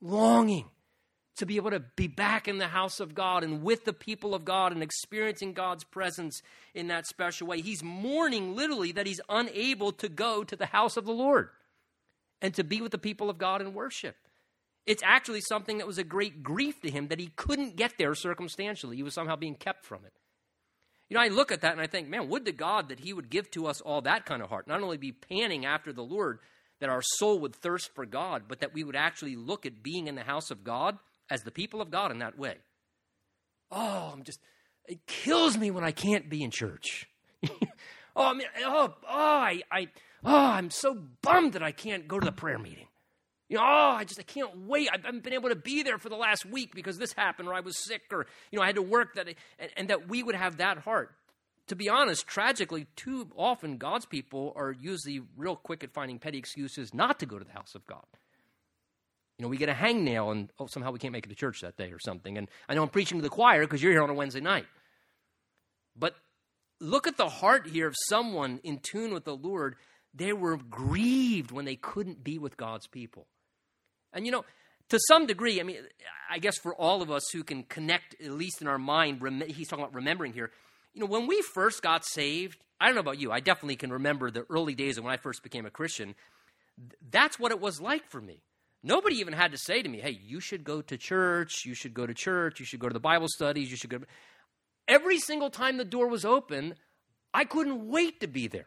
longing to be able to be back in the house of God and with the people of God and experiencing God's presence in that special way. He's mourning literally that he's unable to go to the house of the Lord and to be with the people of God and worship. It's actually something that was a great grief to him that he couldn't get there circumstantially. He was somehow being kept from it. You know, I look at that and I think, man, would to God that he would give to us all that kind of heart, not only be panning after the Lord, that our soul would thirst for God, but that we would actually look at being in the house of God as the people of God in that way. Oh, I'm just, it kills me when I can't be in church. oh, I mean, oh, oh, I, I, oh, I'm so bummed that I can't go to the prayer meeting. You know, oh, I just I can't wait. I haven't been able to be there for the last week because this happened, or I was sick, or you know, I had to work. That and, and that we would have that heart. To be honest, tragically, too often God's people are usually real quick at finding petty excuses not to go to the house of God. You know, we get a hangnail and oh, somehow we can't make it to church that day or something. And I know I'm preaching to the choir because you're here on a Wednesday night. But look at the heart here of someone in tune with the Lord. They were grieved when they couldn't be with God's people. And you know, to some degree, I mean, I guess for all of us who can connect, at least in our mind, rem- he's talking about remembering here. You know, when we first got saved, I don't know about you, I definitely can remember the early days of when I first became a Christian. That's what it was like for me. Nobody even had to say to me, hey, you should go to church, you should go to church, you should go to the Bible studies, you should go. Every single time the door was open, I couldn't wait to be there.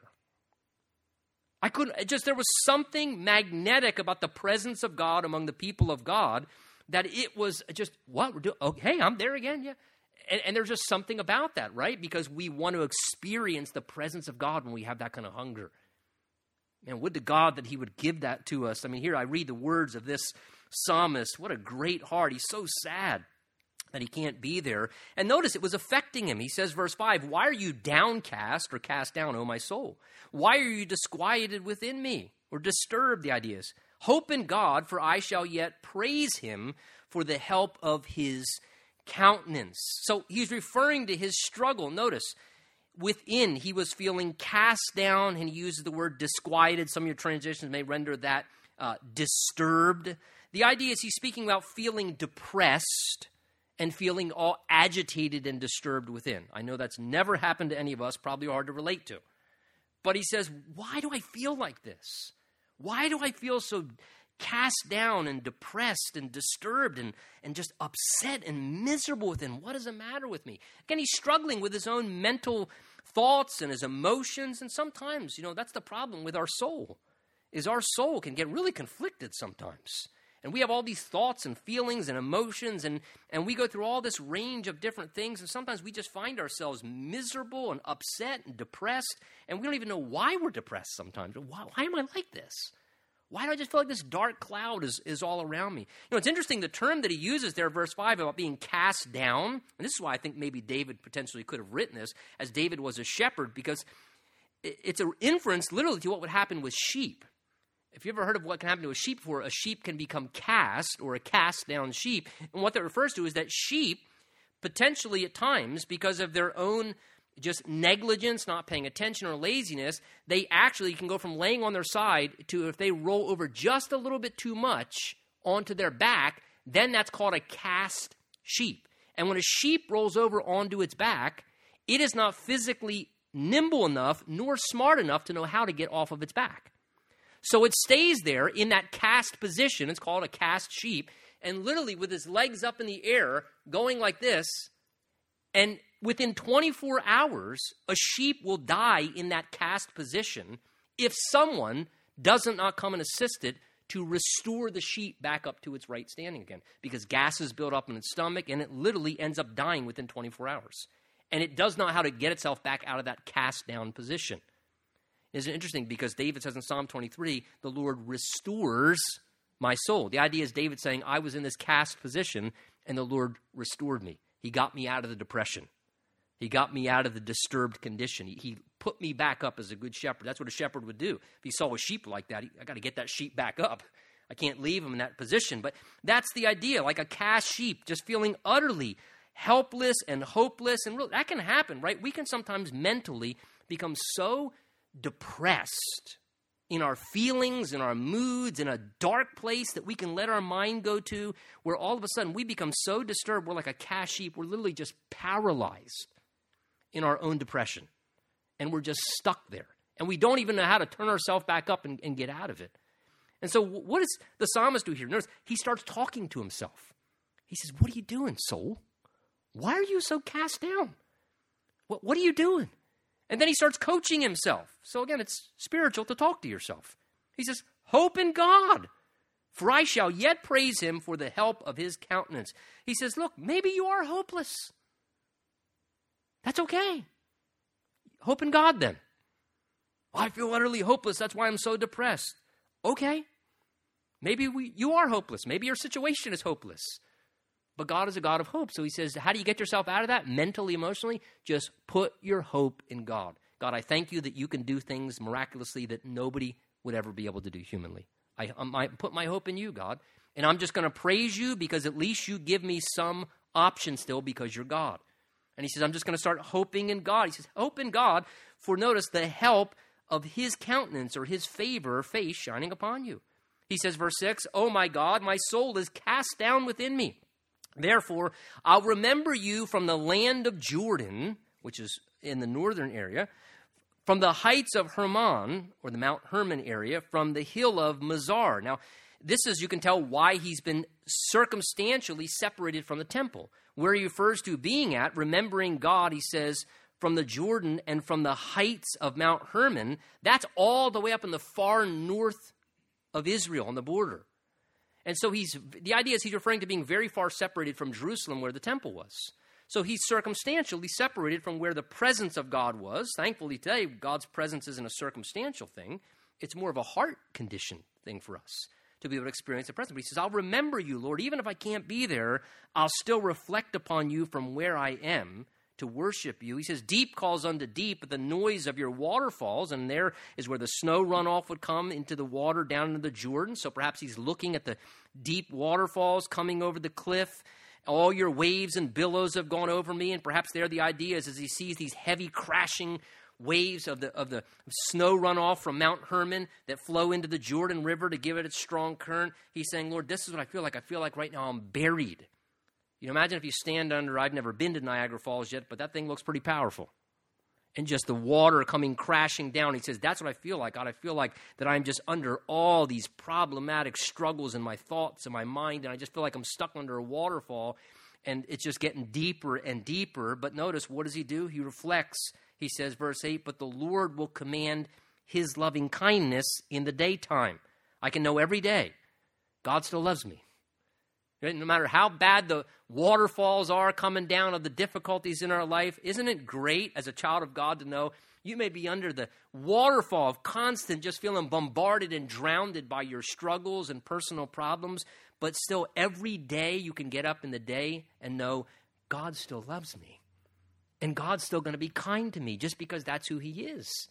I couldn't, just there was something magnetic about the presence of God among the people of God that it was just, what? We're doing, oh, hey, I'm there again, yeah. And, and there's just something about that, right? Because we want to experience the presence of God when we have that kind of hunger. Man, would to God that He would give that to us. I mean, here I read the words of this psalmist. What a great heart. He's so sad that he can't be there. And notice it was affecting him. He says, verse 5, Why are you downcast or cast down, O my soul? Why are you disquieted within me or disturbed? The idea is, Hope in God, for I shall yet praise him for the help of his countenance. So he's referring to his struggle. Notice, within he was feeling cast down, and he uses the word disquieted. Some of your transitions may render that uh, disturbed. The idea is he's speaking about feeling depressed and feeling all agitated and disturbed within. I know that's never happened to any of us, probably hard to relate to. But he says, Why do I feel like this? Why do I feel so cast down and depressed and disturbed and, and just upset and miserable within? What is the matter with me? Again, he's struggling with his own mental thoughts and his emotions. And sometimes, you know, that's the problem with our soul, is our soul can get really conflicted sometimes. And we have all these thoughts and feelings and emotions, and, and we go through all this range of different things. And sometimes we just find ourselves miserable and upset and depressed, and we don't even know why we're depressed sometimes. Why, why am I like this? Why do I just feel like this dark cloud is, is all around me? You know, it's interesting the term that he uses there, verse 5, about being cast down. And this is why I think maybe David potentially could have written this, as David was a shepherd, because it's an inference literally to what would happen with sheep. If you ever heard of what can happen to a sheep before, a sheep can become cast or a cast down sheep. And what that refers to is that sheep, potentially at times, because of their own just negligence, not paying attention, or laziness, they actually can go from laying on their side to if they roll over just a little bit too much onto their back, then that's called a cast sheep. And when a sheep rolls over onto its back, it is not physically nimble enough nor smart enough to know how to get off of its back. So it stays there in that cast position. It's called a cast sheep. And literally, with its legs up in the air, going like this, and within 24 hours, a sheep will die in that cast position if someone doesn't not come and assist it to restore the sheep back up to its right standing again because gases build up in its stomach and it literally ends up dying within 24 hours and it does not know how to get itself back out of that cast down position is interesting because david says in psalm 23 the lord restores my soul the idea is david saying i was in this cast position and the lord restored me he got me out of the depression he got me out of the disturbed condition. He, he, put me back up as a good shepherd. That's what a shepherd would do. If he saw a sheep like that, he, I got to get that sheep back up. I can't leave him in that position. But that's the idea, like a cast sheep, just feeling utterly helpless and hopeless. And really, that can happen, right? We can sometimes mentally become so depressed in our feelings, in our moods, in a dark place that we can let our mind go to, where all of a sudden we become so disturbed, we're like a cast sheep, we're literally just paralyzed in our own depression. And we're just stuck there. And we don't even know how to turn ourselves back up and, and get out of it. And so, what does the psalmist do here? Notice he starts talking to himself. He says, What are you doing, soul? Why are you so cast down? What, what are you doing? And then he starts coaching himself. So, again, it's spiritual to talk to yourself. He says, Hope in God, for I shall yet praise him for the help of his countenance. He says, Look, maybe you are hopeless. That's okay. Hope in God then. Oh, I feel utterly hopeless. That's why I'm so depressed. Okay. Maybe we, you are hopeless. Maybe your situation is hopeless. But God is a God of hope. So he says, How do you get yourself out of that mentally, emotionally? Just put your hope in God. God, I thank you that you can do things miraculously that nobody would ever be able to do humanly. I, um, I put my hope in you, God. And I'm just going to praise you because at least you give me some option still because you're God. And he says, I'm just going to start hoping in God. He says, Hope in God, for notice the help of his countenance or his favor or face shining upon you. He says, verse 6, Oh my God, my soul is cast down within me. Therefore, I'll remember you from the land of Jordan, which is in the northern area, from the heights of Hermon, or the Mount Hermon area, from the hill of Mizar. Now, this is, you can tell why he's been circumstantially separated from the temple where he refers to being at, remembering God, he says, from the Jordan and from the heights of Mount Hermon, that's all the way up in the far north of Israel on the border. And so he's the idea is he's referring to being very far separated from Jerusalem where the temple was. So he's circumstantially separated from where the presence of God was. Thankfully today, God's presence isn't a circumstantial thing. It's more of a heart condition thing for us to be able to experience the presence. But he says, I'll remember you, Lord. Even if I can't be there, I'll still reflect upon you from where I am to worship you. He says, Deep calls unto deep at the noise of your waterfalls. And there is where the snow runoff would come into the water down into the Jordan. So perhaps he's looking at the deep waterfalls coming over the cliff. All your waves and billows have gone over me. And perhaps there the idea is as he sees these heavy crashing waves of the, of the snow runoff from Mount Hermon that flow into the Jordan River to give it its strong current. He's saying, Lord, this is what I feel like. I feel like right now I'm buried. You know, imagine if you stand under, I've never been to Niagara Falls yet, but that thing looks pretty powerful. And just the water coming crashing down. He says, That's what I feel like. God, I feel like that I'm just under all these problematic struggles in my thoughts and my mind, and I just feel like I'm stuck under a waterfall, and it's just getting deeper and deeper. But notice, what does he do? He reflects he says, verse 8, but the Lord will command his loving kindness in the daytime. I can know every day God still loves me. No matter how bad the waterfalls are coming down of the difficulties in our life, isn't it great as a child of God to know you may be under the waterfall of constant, just feeling bombarded and drowned by your struggles and personal problems, but still every day you can get up in the day and know God still loves me. And God's still going to be kind to me just because that's who He is.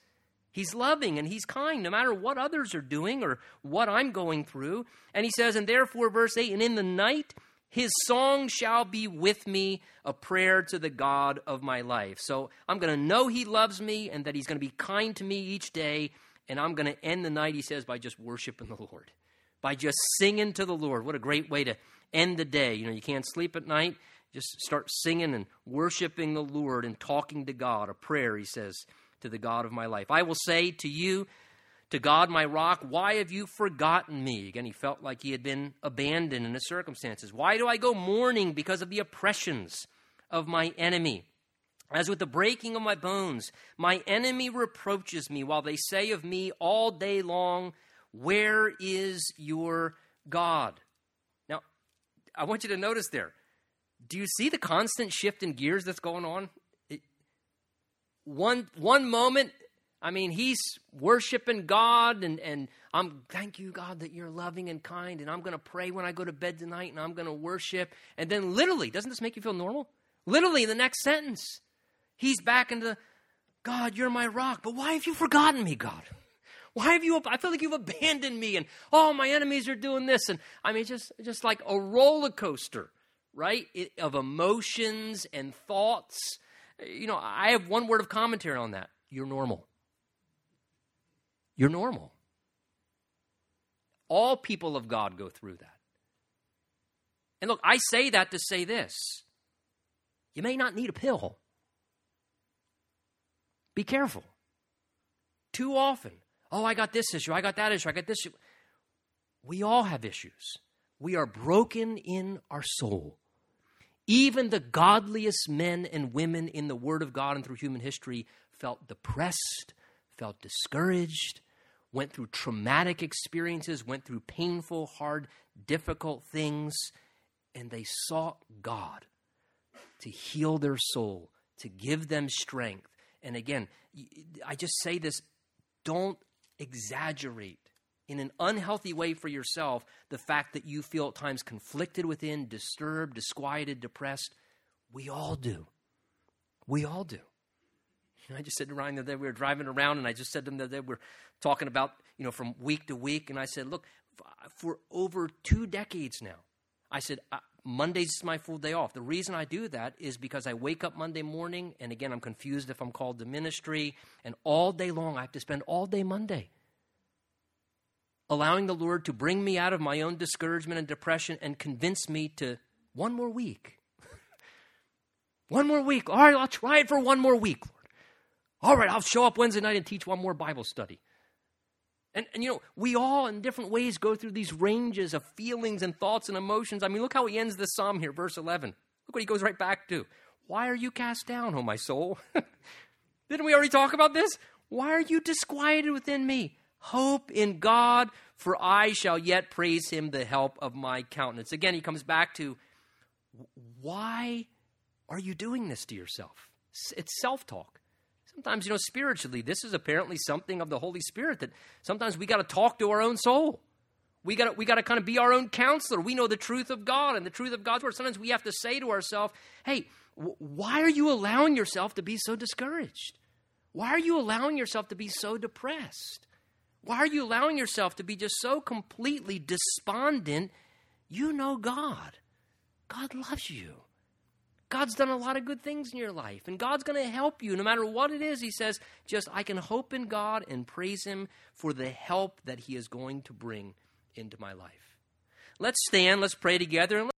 He's loving and he's kind no matter what others are doing or what I'm going through. And he says, and therefore, verse 8, and in the night his song shall be with me, a prayer to the God of my life. So I'm going to know he loves me and that he's going to be kind to me each day. And I'm going to end the night, he says, by just worshiping the Lord, by just singing to the Lord. What a great way to end the day. You know, you can't sleep at night. Just start singing and worshiping the Lord and talking to God. A prayer, he says to the God of my life. I will say to you, to God my rock, why have you forgotten me? Again, he felt like he had been abandoned in his circumstances. Why do I go mourning because of the oppressions of my enemy? As with the breaking of my bones, my enemy reproaches me while they say of me all day long, Where is your God? Now, I want you to notice there. Do you see the constant shift in gears that's going on one one moment I mean, he's worshiping God, and, and I'm thank you, God, that you're loving and kind, and I'm going to pray when I go to bed tonight, and I'm going to worship. And then, literally, doesn't this make you feel normal? Literally, the next sentence, he's back into God, you're my rock, but why have you forgotten me, God? Why have you? I feel like you've abandoned me, and oh, my enemies are doing this, and I mean, just just like a roller coaster, right, it, of emotions and thoughts you know, I have one word of commentary on that. You're normal. You're normal. All people of God go through that. And look, I say that to say this you may not need a pill. Be careful. Too often, oh, I got this issue, I got that issue, I got this issue. We all have issues. We are broken in our soul. Even the godliest men and women in the Word of God and through human history felt depressed, felt discouraged, went through traumatic experiences, went through painful, hard, difficult things, and they sought God to heal their soul, to give them strength. And again, I just say this don't exaggerate in an unhealthy way for yourself the fact that you feel at times conflicted within, disturbed, disquieted, depressed. We all do. We all do. You know, I just said to Ryan that we were driving around, and I just said to them that they were talking about, you know, from week to week. And I said, look, for over two decades now, I said, uh, Mondays is my full day off. The reason I do that is because I wake up Monday morning, and again, I'm confused if I'm called to ministry, and all day long, I have to spend all day Monday allowing the Lord to bring me out of my own discouragement and depression and convince me to one more week. one more week. All right, I'll try it for one more week, Lord. All right, I'll show up Wednesday night and teach one more Bible study. And, and, you know, we all in different ways go through these ranges of feelings and thoughts and emotions. I mean, look how he ends this psalm here, verse 11. Look what he goes right back to. Why are you cast down, O my soul? Didn't we already talk about this? Why are you disquieted within me? Hope in God, for I shall yet praise him, the help of my countenance. Again, he comes back to why are you doing this to yourself? It's self talk. Sometimes, you know, spiritually, this is apparently something of the Holy Spirit that sometimes we got to talk to our own soul. We got we got to kind of be our own counselor. We know the truth of God and the truth of God's word. Sometimes we have to say to ourselves, "Hey, w- why are you allowing yourself to be so discouraged? Why are you allowing yourself to be so depressed? Why are you allowing yourself to be just so completely despondent? You know God. God loves you. God's done a lot of good things in your life, and God's going to help you no matter what it is. He says, just I can hope in God and praise Him for the help that He is going to bring into my life. Let's stand, let's pray together, and